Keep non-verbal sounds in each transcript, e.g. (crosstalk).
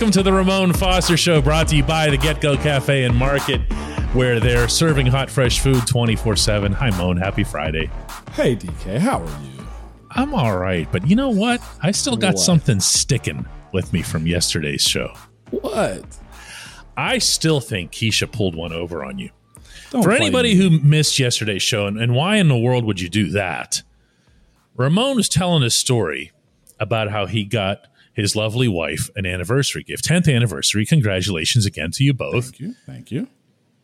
Welcome to the Ramon Foster Show, brought to you by the GetGo Cafe and Market, where they're serving hot, fresh food 24 7. Hi, Mon. Happy Friday. Hey, DK, how are you? I'm all right, but you know what? I still got What? something sticking with me from yesterday's show. What? I still think Keisha pulled one over on you. Don't For anybody me. who missed yesterday's show, and, and why in the world would you do that? Ramon was telling a story about how he got his lovely wife an anniversary gift, 10th anniversary. Congratulations again to you both. Thank you. Thank you.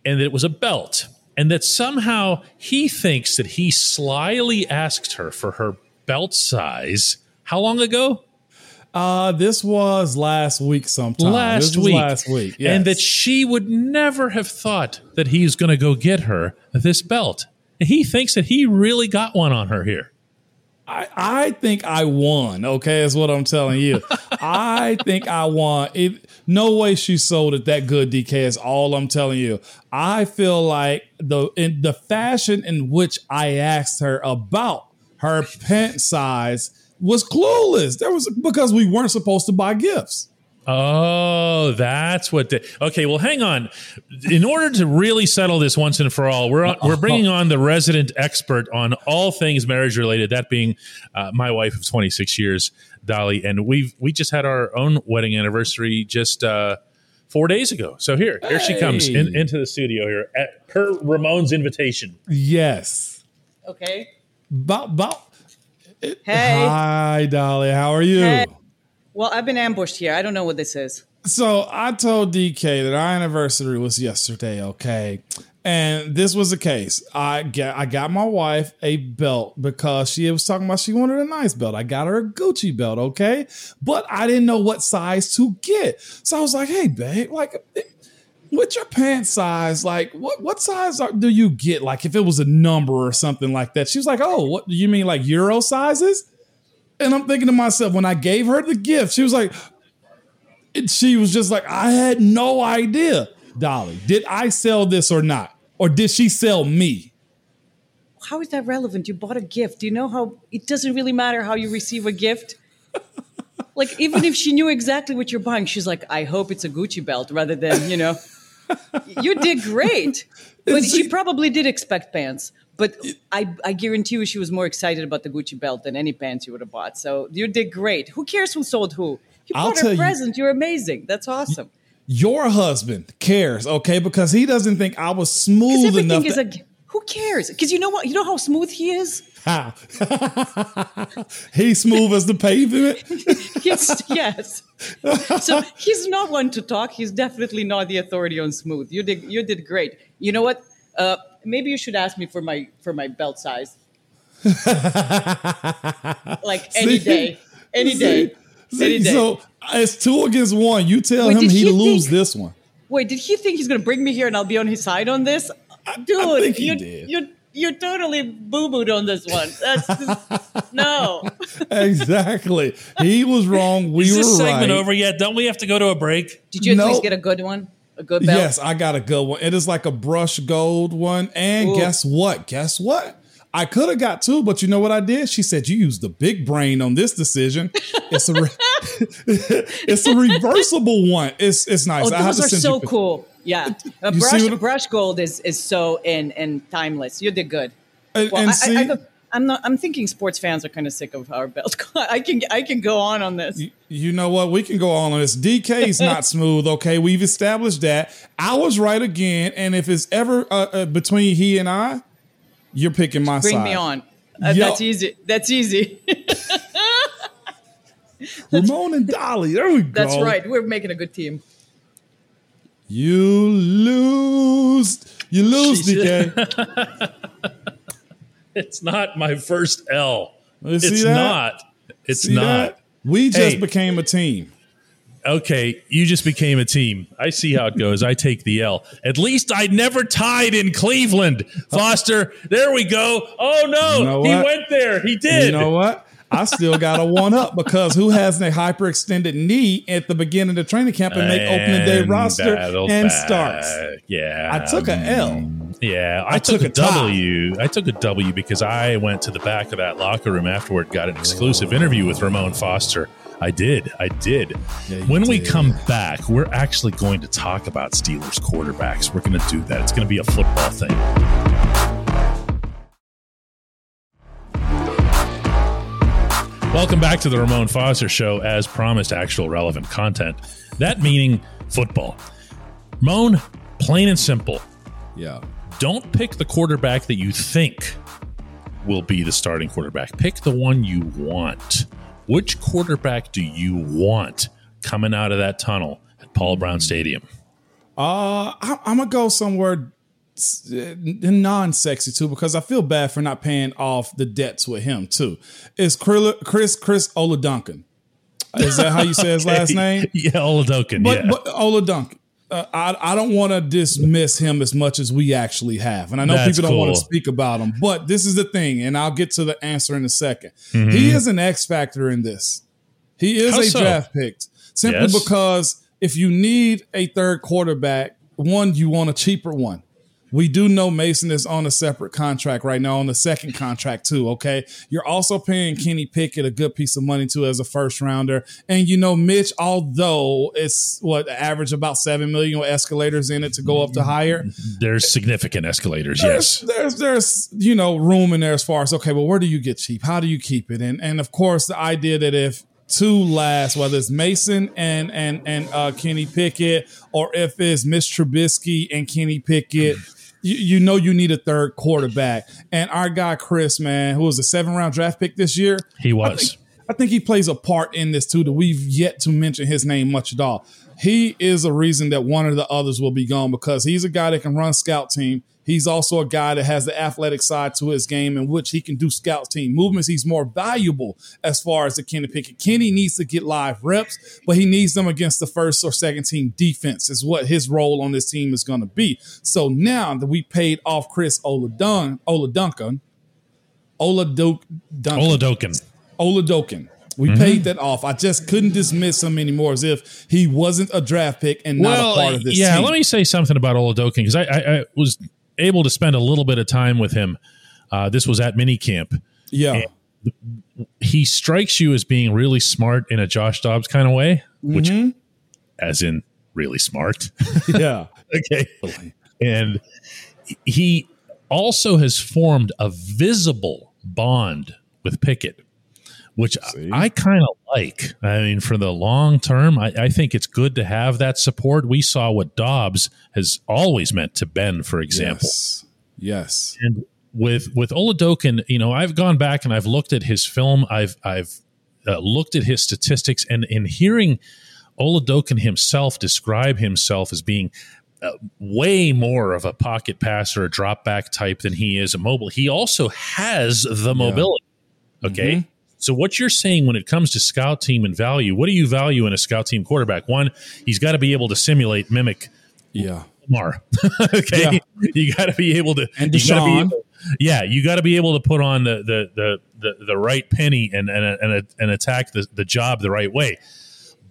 And that it was a belt. And that somehow he thinks that he slyly asked her for her belt size. How long ago? Uh, this was last week sometime. last This week. Last week. Yes. And that she would never have thought that he's going to go get her this belt. And he thinks that he really got one on her here. I, I think I won. Okay, is what I'm telling you. I think I won. It, no way she sold it that good. DK is all I'm telling you. I feel like the in the fashion in which I asked her about her pant size was clueless. There was because we weren't supposed to buy gifts. Oh, that's what. The, okay, well, hang on. In order to really settle this once and for all, we're on, we're bringing on the resident expert on all things marriage related. That being uh, my wife of 26 years, Dali, and we've we just had our own wedding anniversary just uh, four days ago. So here, here she comes in, into the studio here at per Ramon's invitation. Yes. Okay. About, about, Hey. Hi, Dali. How are you? Hey. Well, I've been ambushed here. I don't know what this is. So I told DK that our anniversary was yesterday, okay? And this was the case. I got I got my wife a belt because she was talking about she wanted a nice belt. I got her a Gucci belt, okay? But I didn't know what size to get. So I was like, "Hey, babe, like what's your pant size? Like what what size are, do you get? Like if it was a number or something like that." She was like, "Oh, what do you mean like euro sizes?" And I'm thinking to myself, when I gave her the gift, she was like, she was just like, I had no idea. Dali, did I sell this or not? Or did she sell me? How is that relevant? You bought a gift. Do you know how it doesn't really matter how you receive a gift? (laughs) like, even if she knew exactly what you're buying, she's like, I hope it's a Gucci belt rather than, you know. (laughs) you did great. But she probably did expect pants. But I, I guarantee you she was more excited about the Gucci belt than any pants you would have bought. So you did great. Who cares who sold who? You I'll bought her a you- present. You're amazing. That's awesome. Your husband cares, okay? Because he doesn't think I was smooth everything enough. is to- a. Who cares? Because you know what? You know how smooth he is. (laughs) He's smooth as the pavement. (laughs) Yes, yes. So he's not one to talk. He's definitely not the authority on smooth. You did. You did great. You know what? Uh, maybe you should ask me for my for my belt size. (laughs) like any See? day, any day, any day. so it's two against one. You tell Wait, him did he he lose think- this one. Wait, did he think he's going to bring me here and I'll be on his side on this? Dude, think he you did. you you totally boo booed on this one. That's just, (laughs) no. exactly. He was wrong. We Is were this segment right. over yet? Don't we have to go to a break? Did you at No. least get a good one? A good belt? Yes, I got a good one. It is like a brush gold one. And Ooh. guess what? Guess what? I could have got two, but you know what I did? She said, You used the big brain on this decision. (laughs) It's a re- (laughs) it's a reversible one. It's it's nice. Oh, I have those are so cool. Yeah, a brush brush gold is is so in and timeless. You did good. And, Well, and I, see, I, I, I'm not. I'm thinking sports fans are kind of sick of our belt. (laughs) I can I can go on on this. you know what? We can go on on this. DK is not (laughs) smooth. Okay, we've established that. I was right again. And if it's ever uh, uh, between he and I, you're picking my Bring side. me on. Uh, That's easy. That's easy. (laughs) Ramon and Dali. There we go. That's right. We're making a good team. You lose. You lose. DK. (laughs) It's not my first L. It's that? not. It's See not. that? We just Hey. became a team. Okay, you just became a team. I see how it goes. I take the L. At least I never tied in Cleveland. Foster, there we go. Oh no, You know he went there. He did. You know what? I still got a one up because who has a hyperextended knee at the beginning of the training camp and make opening day roster and back. starts? Yeah, I took a L. Mm. Yeah, I, I took, took a a tie. Took a W because I went to the back of that locker room afterward, got an exclusive interview with Ramon Foster I did. I did. Yeah, when we come back, we're actually going to talk about Steelers quarterbacks. We're going to do that. It's going to be a football thing. Welcome back to the Ramon Foster Show. As promised, actual relevant content. That meaning football. Ramon, plain and simple. Yeah. Don't pick the quarterback that you think will be the starting quarterback. Pick the one you want. Which quarterback do you want coming out of that tunnel at Paul Brown Stadium? Uh, I, I'm gonna go somewhere non-sexy too because I feel bad for not paying off the debts with him too. It's Chris Chris Ola Duncan? Is that how you say his last (laughs) name? Yeah, Oladokun. But yeah. but Ola Duncan. Uh, I, I don't want to dismiss him as much as we actually have. And I know That's people don't want to speak about him, but this is the thing, and I'll get to the answer in a 2nd Mm-hmm. He is an X factor in this. He is How a so? draft pick simply Yes. because if you need a third quarterback, one, you want a cheaper one. We do know Mason is on a separate contract right now, on the second contract too. Okay, you're also paying Kenny Pickett a good piece of money too as a first rounder, and you know Mitch, although it's what average about seven million with escalators in it to go up to higher. There's significant escalators, There's, yes. there's there's you know room in there as far as okay, well, where do you get cheap? How do you keep it? And and of course the idea that if two last, whether it's Mason and and and uh, Kenny Pickett, or if it's Mitch Trubisky and Kenny Pickett. You, you know you need a third quarterback, and our guy Chris, man, who was a seven round draft pick this year, He I was. think, I think he plays a part in this too that we've yet to mention his name much at all. He is a reason that one of the others will be gone because he's a guy that can run scout team. He's also a guy that has the athletic side to his game in which he can do scout team movements. He's more valuable as far as the Kenny Pickett. Kenny needs to get live reps, but he needs them against the first or second team defense is what his role on this team is going to be. So now that we paid off Chris Oladun, Oladuncan, Oladunk, Duncan, Oladokun. Oladokun. We Mm-hmm. paid that off. I just couldn't dismiss him anymore as if he wasn't a draft pick and not a part of this team. yeah, team. let me say something about Oladokun because I, I, I was able to spend a little bit of time with him. Uh, this was at minicamp. yeah. He strikes you as being really smart in a Josh Dobbs kind of way, which, Mm-hmm. as in really smart. (laughs) yeah. (laughs) okay. And he also has formed a visible bond with Pickett, which See? I kind of like. I mean, for the long term, I, I think it's good to have that support. We saw what Dobbs has always meant to Ben, for example. Yes. Yes. And with with Oladokun, you know, I've gone back and I've looked at his film. I've I've uh, looked at his statistics, and in hearing Oladokun himself describe himself as being uh, way more of a pocket passer, a drop back type than he is a mobile. He also has the mobility. Okay. So what you're saying when it comes to scout team and value, what do you value in a scout team quarterback? One, he's got to be able to simulate, mimic Yeah. Lamar. (laughs) okay, Yeah. you got to be able to. And you Deshaun. able- yeah, you got to be able to put on the the the the, the right penny and and and, and attack the, the job the right way.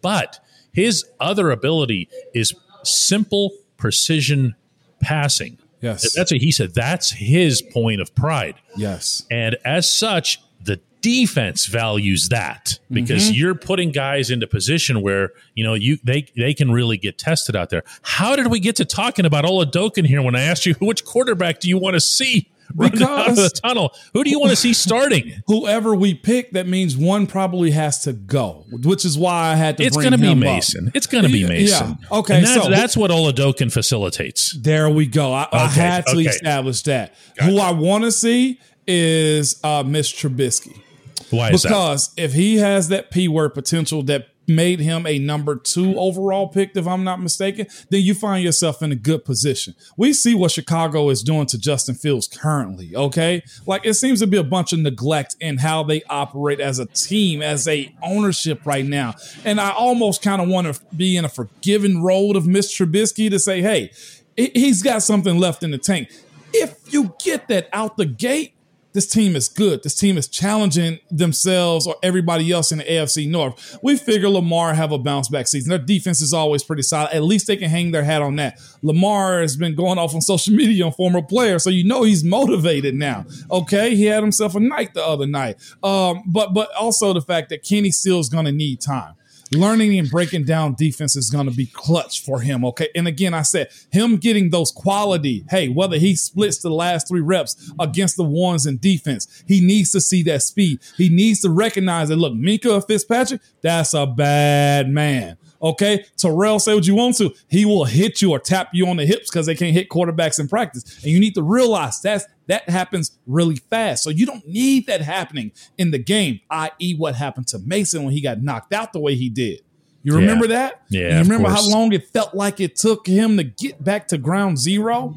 But his other ability is simple precision passing. Yes. That's what he said. That's his point of pride. Yes. And as such, the defense values that because you're putting guys into position where you know you they they can really get tested out there. How did we get to talking about Oladokun here when I asked you (laughs) which quarterback do you want to see (laughs) running out of the tunnel? Who do you want to see starting? (laughs) Whoever we pick, that means one probably has to go, which is why I had to. It's going to be Mason. It's going to be Mason. yeah. Okay, And that's, so- that's what Oladokun facilitates. There we go. I, I had to okay. establish that. Who I want to see is uh, Mitch Trubisky. Why is that? Because if he has that P word potential that made him a number two overall pick, if I'm not mistaken, then you find yourself in a good position. We see what Chicago is doing to Justin Fields currently, okay? Like it seems to be a bunch of neglect in how they operate as a team, as a ownership right now. And I almost kind of want to be in a forgiving role of Mitch Trubisky to say, hey, he's got something left in the tank. If you get that out the gate, this team is good. This team is challenging themselves or everybody else in the AFC North. We figure Lamar have a bounce back season. Their defense is always pretty solid. At least they can hang their hat on that. Lamar has been going off on social (laughs) media on former players, so you know he's motivated now. Okay, he had himself a night the other night. Um, but but also the fact that Kenny still is going to need time learning and breaking down defense is going to be clutch for him. Okay. And again, I said him getting those quality, hey, whether he splits the last three reps against the ones in defense, he needs to see that speed. He needs to recognize that, look, Minkah Fitzpatrick, that's a bad man. Okay. Terrell, say what you want to. He will hit you or tap you on the hips because they can't hit quarterbacks in practice. And you need to realize that's that happens really fast. So you don't need that happening in the game, i.e., what happened to Mason when he got knocked out the way he did. You remember Yeah. that? Yeah, And you remember how long it felt like it took him to get back to ground zero?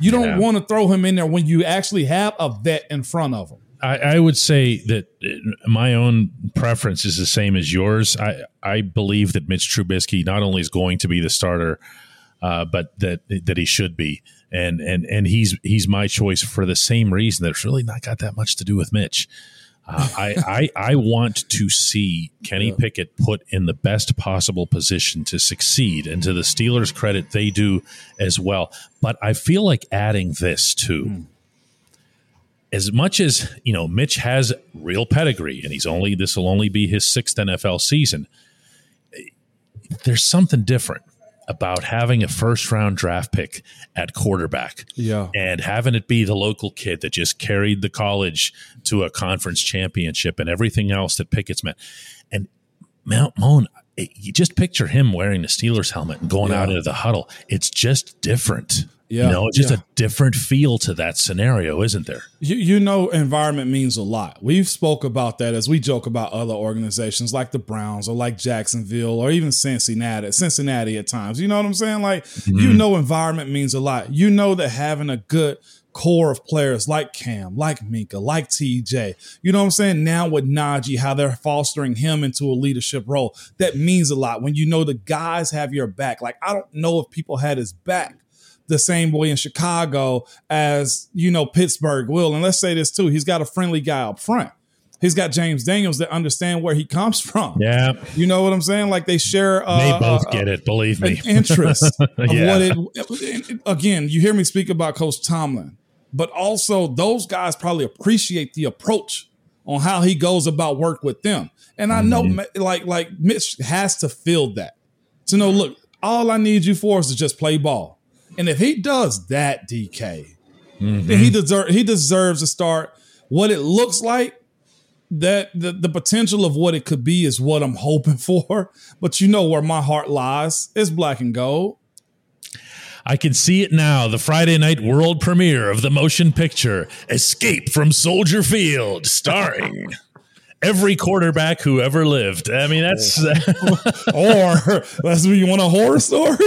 You don't Yeah. want to throw him in there when you actually have a vet in front of him. I, I would say that my own preference is the same as yours. I, I believe that Mitch Trubisky not only is going to be the starter, uh, but that that he should be, and and and he's he's my choice for the same reason. That it's really not got that much to do with Mitch. Uh, I, (laughs) I I want to see Kenny Pickett put in the best possible position to succeed, and to the Steelers' credit, they do as well. But I feel like adding this too as much as you know Mitch has real pedigree and he's only this will only be his sixth NFL season there's something different about having a first round draft pick at quarterback Yeah. and having it be the local kid that just carried the college to a conference championship and everything else that Pickett's meant and Mount Moan you just picture him wearing the Steelers helmet and going Yeah. out into the huddle it's just different Yeah, you know just yeah. a different feel to that scenario isn't there You, you know, environment means a lot. We've spoke about that as we joke about other organizations like the Browns or like Jacksonville or even Cincinnati, Cincinnati at times. You know what I'm saying? Like, you mm-hmm. know, environment means a lot. You know that having a good core of players like Cam, like Minkah, like TJ, you know what I'm saying? Now with Najee, how they're fostering him into a leadership role, that means a lot. When you know the guys have your back. Like, I don't know if people had his back the same way in Chicago as you know Pittsburgh will. And let's say this too: he's got a friendly guy up front. He's got James Daniels that understand where he comes (laughs) from. yeah You know what I'm saying? Like they share. Uh, they both uh, get it believe me interest (laughs) Yeah. what it. Again, you hear me speak about Coach Tomlin, but also those guys probably appreciate the approach on how he goes about work with them. And I know, ma- like, like Mitch has to feel that to know. Look, all I need you for is to just play ball. And if he does that, DK, then he mm-hmm. deserves he deserves to start. What it looks like that the, the potential of what it could be is what I'm hoping (laughs) for. But you know where my heart lies. It's black and gold. I can see it now. The Friday night world premiere of the motion picture Escape from Soldier Field, starring (laughs) every quarterback who ever lived. I mean, that's oh. (laughs) or that's when you want a horror story. (laughs)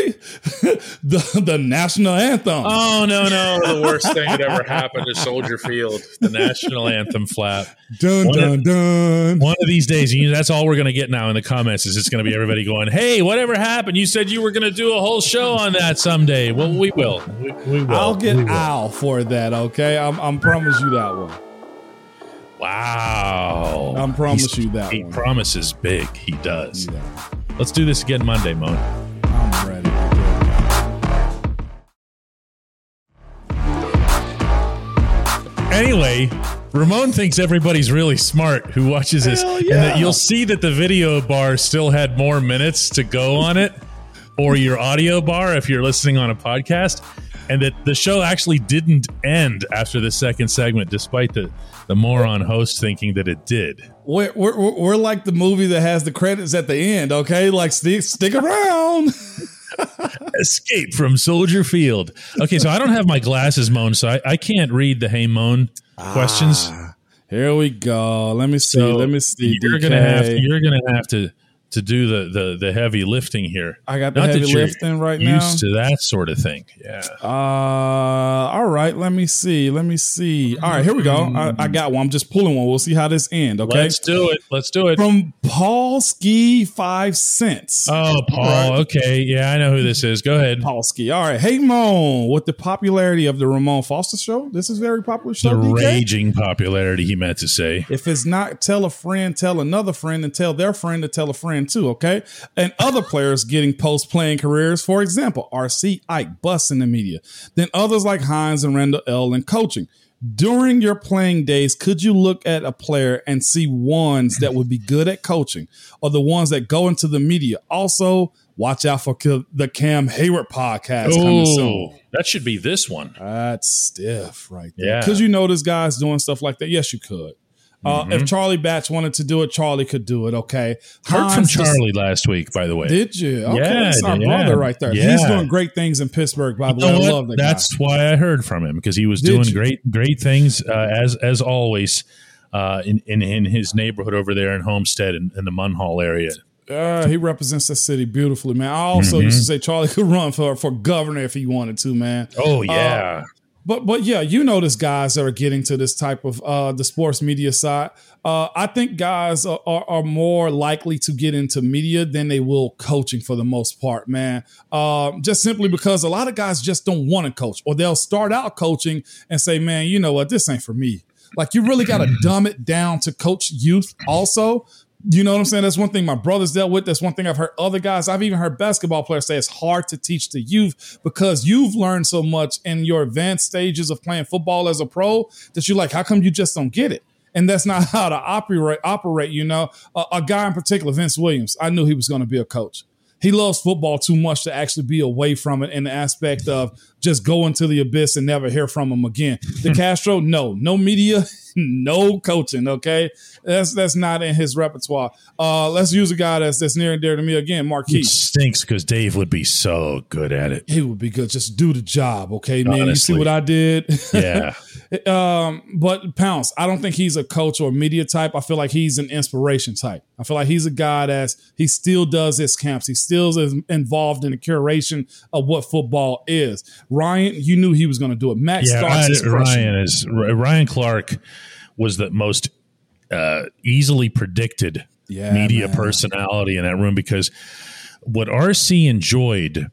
the the national anthem. oh no, no, the worst thing that ever happened to Soldier Field, the national anthem flap. dun one dun of- dun. One of these days, you know, that's all we're going to get now in the comments. Is it's going to be everybody going, "Hey, whatever happened? You said you were going to do a whole show on that someday." Well, we will. We, we will. I'll get We will. Al for that. Okay, I'm I'm promise you that one. Wow. I'm promise He's- you that He one. promises big. He does. Yeah, Let's do this again Monday, Mon. I'm ready. Anyway, Ramon thinks everybody's really smart who watches this, Hell and that you'll see that the video bar still had more minutes to go on it, or your audio bar if you're listening on a podcast, and that the show actually didn't end after the second segment, despite the the moron host thinking that it did. We're, we're, we're like the movie that has the credits at the end. Okay, like stick stick around. (laughs) Escape from Soldier Field. Okay, so I don't have my glasses, Mon, so I, I can't read the Hey Mon questions. Ah, here we go. Let me see. So Let me see. You're DK. gonna have to, you're gonna have to to do the the, the heavy lifting here. I got the Not heavy lifting right used now. Used to that sort of thing. Yeah. Uh, all right. Let me see. Let me see. All right, here we go. I, I got one. I'm just pulling one. We'll see how this end. Okay. Let's do it. Let's do it. From Paul Ski Five Cents. Oh, Paul. Right. Okay. Yeah, I know who this is. Go ahead. Paul Ski. All right. Hey, Mon. With the popularity of the Ramon Foster show, this is very popular show. The DK. raging popularity, he meant to say. If it's not tell a friend, tell another friend, and tell their friend to tell a friend too, okay? And other players getting post playing careers, for example, RC Ike Bus in the media. Then others like Hines and Randle El in coaching. During your playing days, could you look at a player and see ones that would be good at coaching or the ones that go into the media? Also, watch out for the Cam Hayward podcast coming soon. That should be this one. That's stiff right there. Yeah. Could you notice guys doing stuff like that? Yes, you could. Uh, Mm-hmm. If Charlie Batch wanted to do it, Charlie could do it. Okay. Heard from Charlie last week, by the way. Did you? Okay, Yeah, that's our yeah, brother right there. yeah. He's doing great things in Pittsburgh. By the way, I love that That's guy. why I heard from him because he was Did doing you? great, great things uh, as as always uh, in, in in his neighborhood over there in Homestead in, in the Munhall area. Uh, he represents the city beautifully, man. I also Mm-hmm. used to say Charlie could run for for governor if he wanted to, man. Oh yeah, But but yeah, you notice guys that are getting to this type of uh, the sports media side. Uh, I think guys are, are, are more likely to get into media than they will coaching for the most part, man. Um, just simply because a lot of guys just don't want to coach, or they'll start out coaching and say, "Man, you know what? This ain't for me." Like you really got to (laughs) dumb it down to coach youth, also. You know what I'm saying? That's one thing my brothers dealt with. That's one thing I've heard other guys. I've even heard basketball players say it's hard to teach the youth because you've learned so much in your advanced stages of playing football as a pro that you're like, how come you just don't get it? And that's not (laughs) how to operate. Operate, you know. A, a guy in particular, Vince Williams. I knew he was going to be a coach. He loves football too much to actually be away from it in the aspect of just go into the abyss and never hear from him again. DeCastro, no, no media, (laughs) no coaching. Okay, that's that's not in his repertoire. Uh, let's use a guy that's that's near and dear to me again, it Maurkice. stinks because Dave would be so good at it. He would be good. Just do the job, okay, man. You see what I did? Yeah, (laughs) um, but Pounce, I don't think he's a coach or media type. I feel like he's an inspiration type. I feel like he's a guy that's he still does his camps. He still is involved in the curation of what football is. Ryan, you knew he was going to do it. Max yeah. Ryan, Ryan is Ryan Clark was the most uh, easily predicted Yeah, media man. personality in that room because what RC enjoyed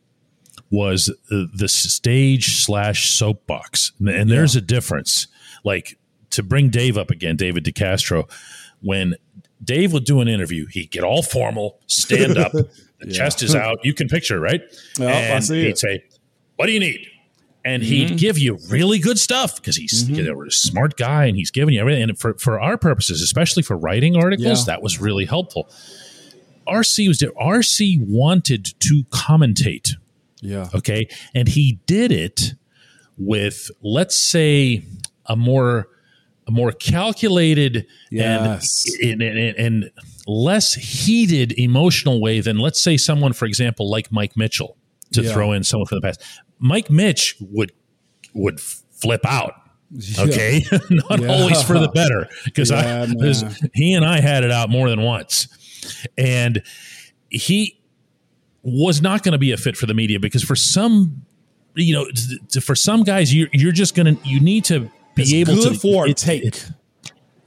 was the stage slash soapbox, and, there's a difference. Like to bring Dave up again, David DeCastro, when Dave would do an interview, he'd get all formal, stand up, (laughs) the chest is out. You can picture, right? I and see he'd it. say, "What do you need?" And Mm-hmm. he'd give you really good stuff because he's you know, a smart guy and he's giving you everything. And for, for our purposes, especially for writing articles, Yeah. that was really helpful. RC was RC wanted to commentate, Yeah, okay, and he did it with let's say a more a more calculated Yes. and, and, and and less heated emotional way than let's say someone, for example, like Mike Mitchell, to Yeah. throw in someone from the past. Mike Mitch would would flip out. Okay, (laughs) not Yeah. always for the better because Yeah, (laughs) I because he and I had it out more than once, and he was not going to be a fit for the media because for some, you know, t- t- for some guys, you're you're just gonna you need to be it's able to for it- take. it-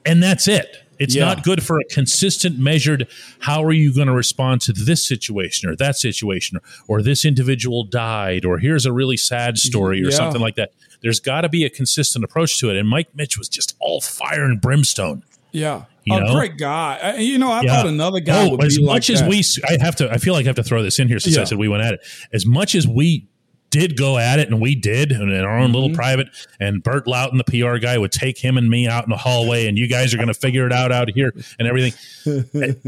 and that's it. It's Yeah. not good for a consistent, measured. How are you going to respond to this situation or that situation, or, or this individual died, or here's a really sad story, or Yeah. something like that? There's got to be a consistent approach to it. And Mike Mitch was just all fire and brimstone. Yeah, You a know? great guy. Uh, You know, I Yeah. thought another guy Oh, would as be much like as that. we, I have to, I feel like I have to throw this in here since Yeah. I said we went at it. As much as we did go at it, and we did, and in our own Mm-hmm. little private, and Burt Lauten, the PR guy, would take him and me out in the hallway, and you guys are going to figure it out out here and everything.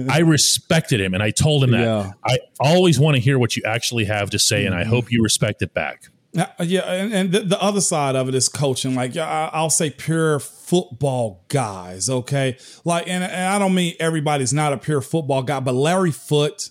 I respected him, and I told him that Yeah. I always want to hear what you actually have to say, Mm-hmm. and I hope you respect it back. Uh, Yeah, and, and the, the other side of it is coaching. Like I'll say pure football guys. Okay, like and, and I don't mean everybody's not a pure football guy, but Larry Foote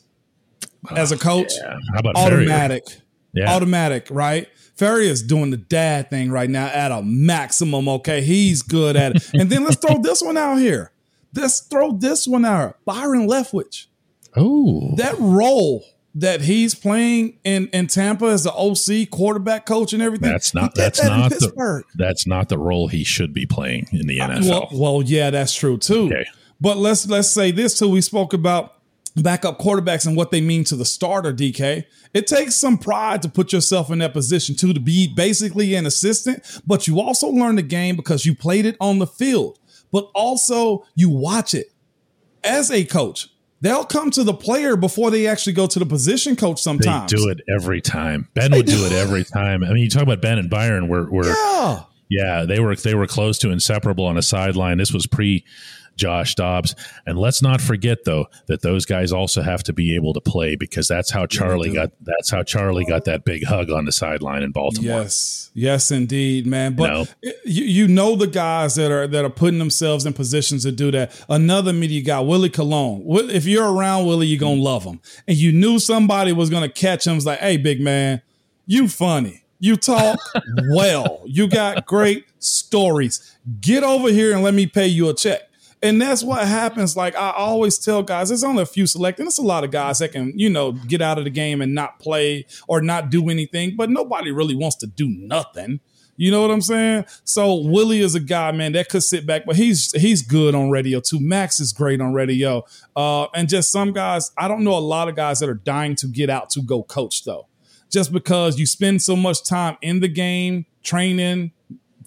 as a coach, Yeah. Automatic, Yeah. automatic, right? Ferry is doing the dad thing right now at a maximum. Okay, he's good at it. (laughs) and then let's throw this one out here. Let's throw this one out. Byron Leftwich. Oh, That role that he's playing in, in Tampa as the OC quarterback coach and everything. that's not that's that not the that's not the role he should be playing in the NFL. Well, well, yeah, that's true too. Okay. But let's let's say this too. We spoke about backup quarterbacks and what they mean to the starter. DK, it takes some pride to put yourself in that position too, to be basically an assistant, but you also learn the game because you played it on the field, but also you watch it as a coach. They'll come to the player before they actually go to the position coach sometimes. they do it every time. Ben would do it every time. I mean, you talk about Ben and Byron were were Yeah. Yeah, they were they were close to inseparable on a sideline. This was pre Josh Dobbs, and let's not forget though that those guys also have to be able to play because that's how Charlie do. got that's how Charlie got that big hug on the sideline in Baltimore. Yes, yes, indeed, man. But know? you you know the guys that are that are putting themselves in positions to do that. Another media guy, Willie Colon. If you're around Willie, you're gonna love him. And you knew somebody was gonna catch him. It's like, hey, big man, you funny. You talk (laughs) well. You got great stories. Get over here and let me pay you a check. And that's what happens. Like I always tell guys, there's only a few select, and it's a lot of guys that can, you know, get out of the game and not play or not do anything, but nobody really wants to do nothing. You know what I'm saying? So Willie is a guy, man, that could sit back, but he's he's good on radio too. Max is great on radio. Uh, and just some guys, I don't know a lot of guys that are dying to get out to go coach though. Just because you spend so much time in the game, training,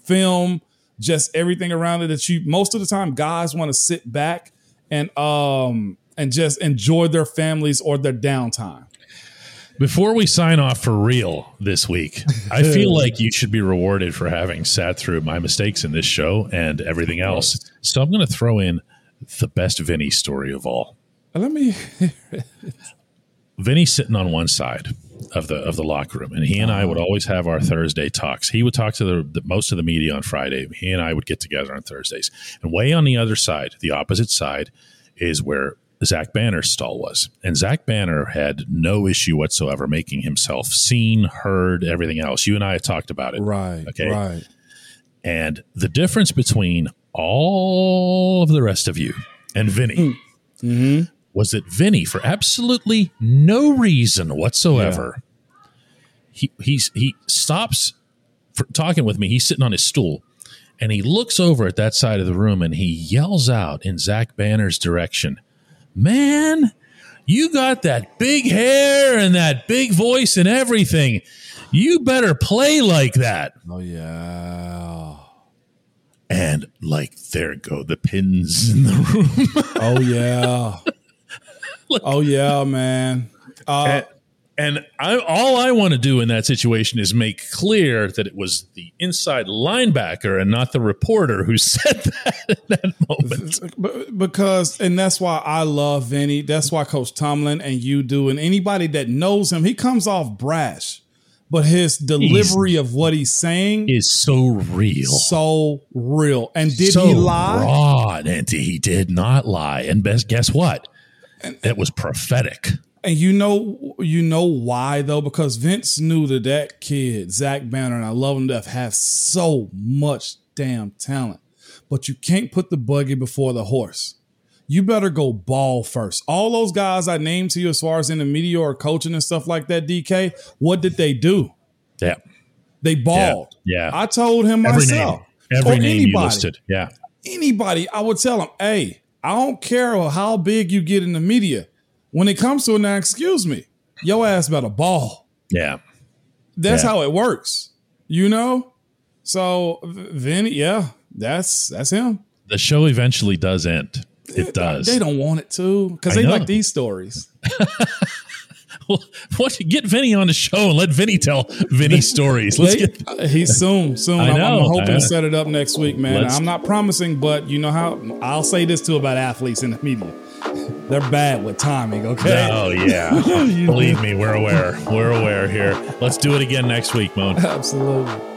film, just everything around it that you most of the time guys want to sit back and um and just enjoy their families or their downtime. Before we sign off for real this week, I (laughs) feel like you should be rewarded for having sat through my mistakes in this show and everything else. So I'm going to throw in the best Vinny story of all. Let me Vinny's sitting on one side of the of the locker room, and he and I would uh-huh. always have our Thursday talks. He would talk to the, the most of the media on Friday. He and I would get together on Thursdays, and way on the other side, the opposite side, is where Zach Banner's stall was, and Zach Banner had no issue whatsoever making himself seen, heard, everything else. You and I talked about it, right, Okay. right. and the difference between all of the rest of you and Vinny (laughs) mm-hmm. Was that Vinny, for absolutely no reason whatsoever, he he's he stops for talking with me. He's sitting on his stool and he looks over at that side of the room and he yells out in Zach Banner's direction, Man, you got that big hair and that big voice and everything. You better play like that. Oh yeah. And like there go the pins in the room. Oh yeah. (laughs) (laughs) oh yeah, man. Uh, and and I, all I want to do in that situation is make clear that it was the inside linebacker and not the reporter who (laughs) said that in that moment. (laughs) because and that's why I love Vinny. That's why Coach Tomlin and you do, and anybody that knows him, he comes off brash, but his delivery of what he's saying Is so real. so real. And did so he lie? Raw, and he did not lie. And best guess what? It was prophetic. And you know, you know why though? Because Vince knew that that kid, Zach Banner, and I love him to death, has so much damn talent. But you can't put the buggy before the horse. You better go ball first. All those guys I named to you as far as in the media or coaching and stuff like that, DK, what did they do? Yeah. They balled. Yeah. I told him Every myself. name. Every Or name you anybody. listed. Yeah. Anybody, I would tell him, hey, I don't care how big you get in the media. When it comes to it now, excuse me, your ass better ball. Yeah. That's Yeah. how it works, you know. So Vinny, yeah, that's that's him. The show eventually does end. It does. They don't want it to because they know. like these stories. (laughs) (laughs) What? Get Vinny on the show and let Vinny tell Vinny stories. Let's get. he's soon, soon. I I'm, I'm hoping I- to set it up next week, man. I'm not promising, but you know how I'll say this too about athletes in the media. They're bad with timing. Okay. Oh yeah, (laughs) believe me, we're aware. We're aware here. Let's do it again next week, Mon. Absolutely.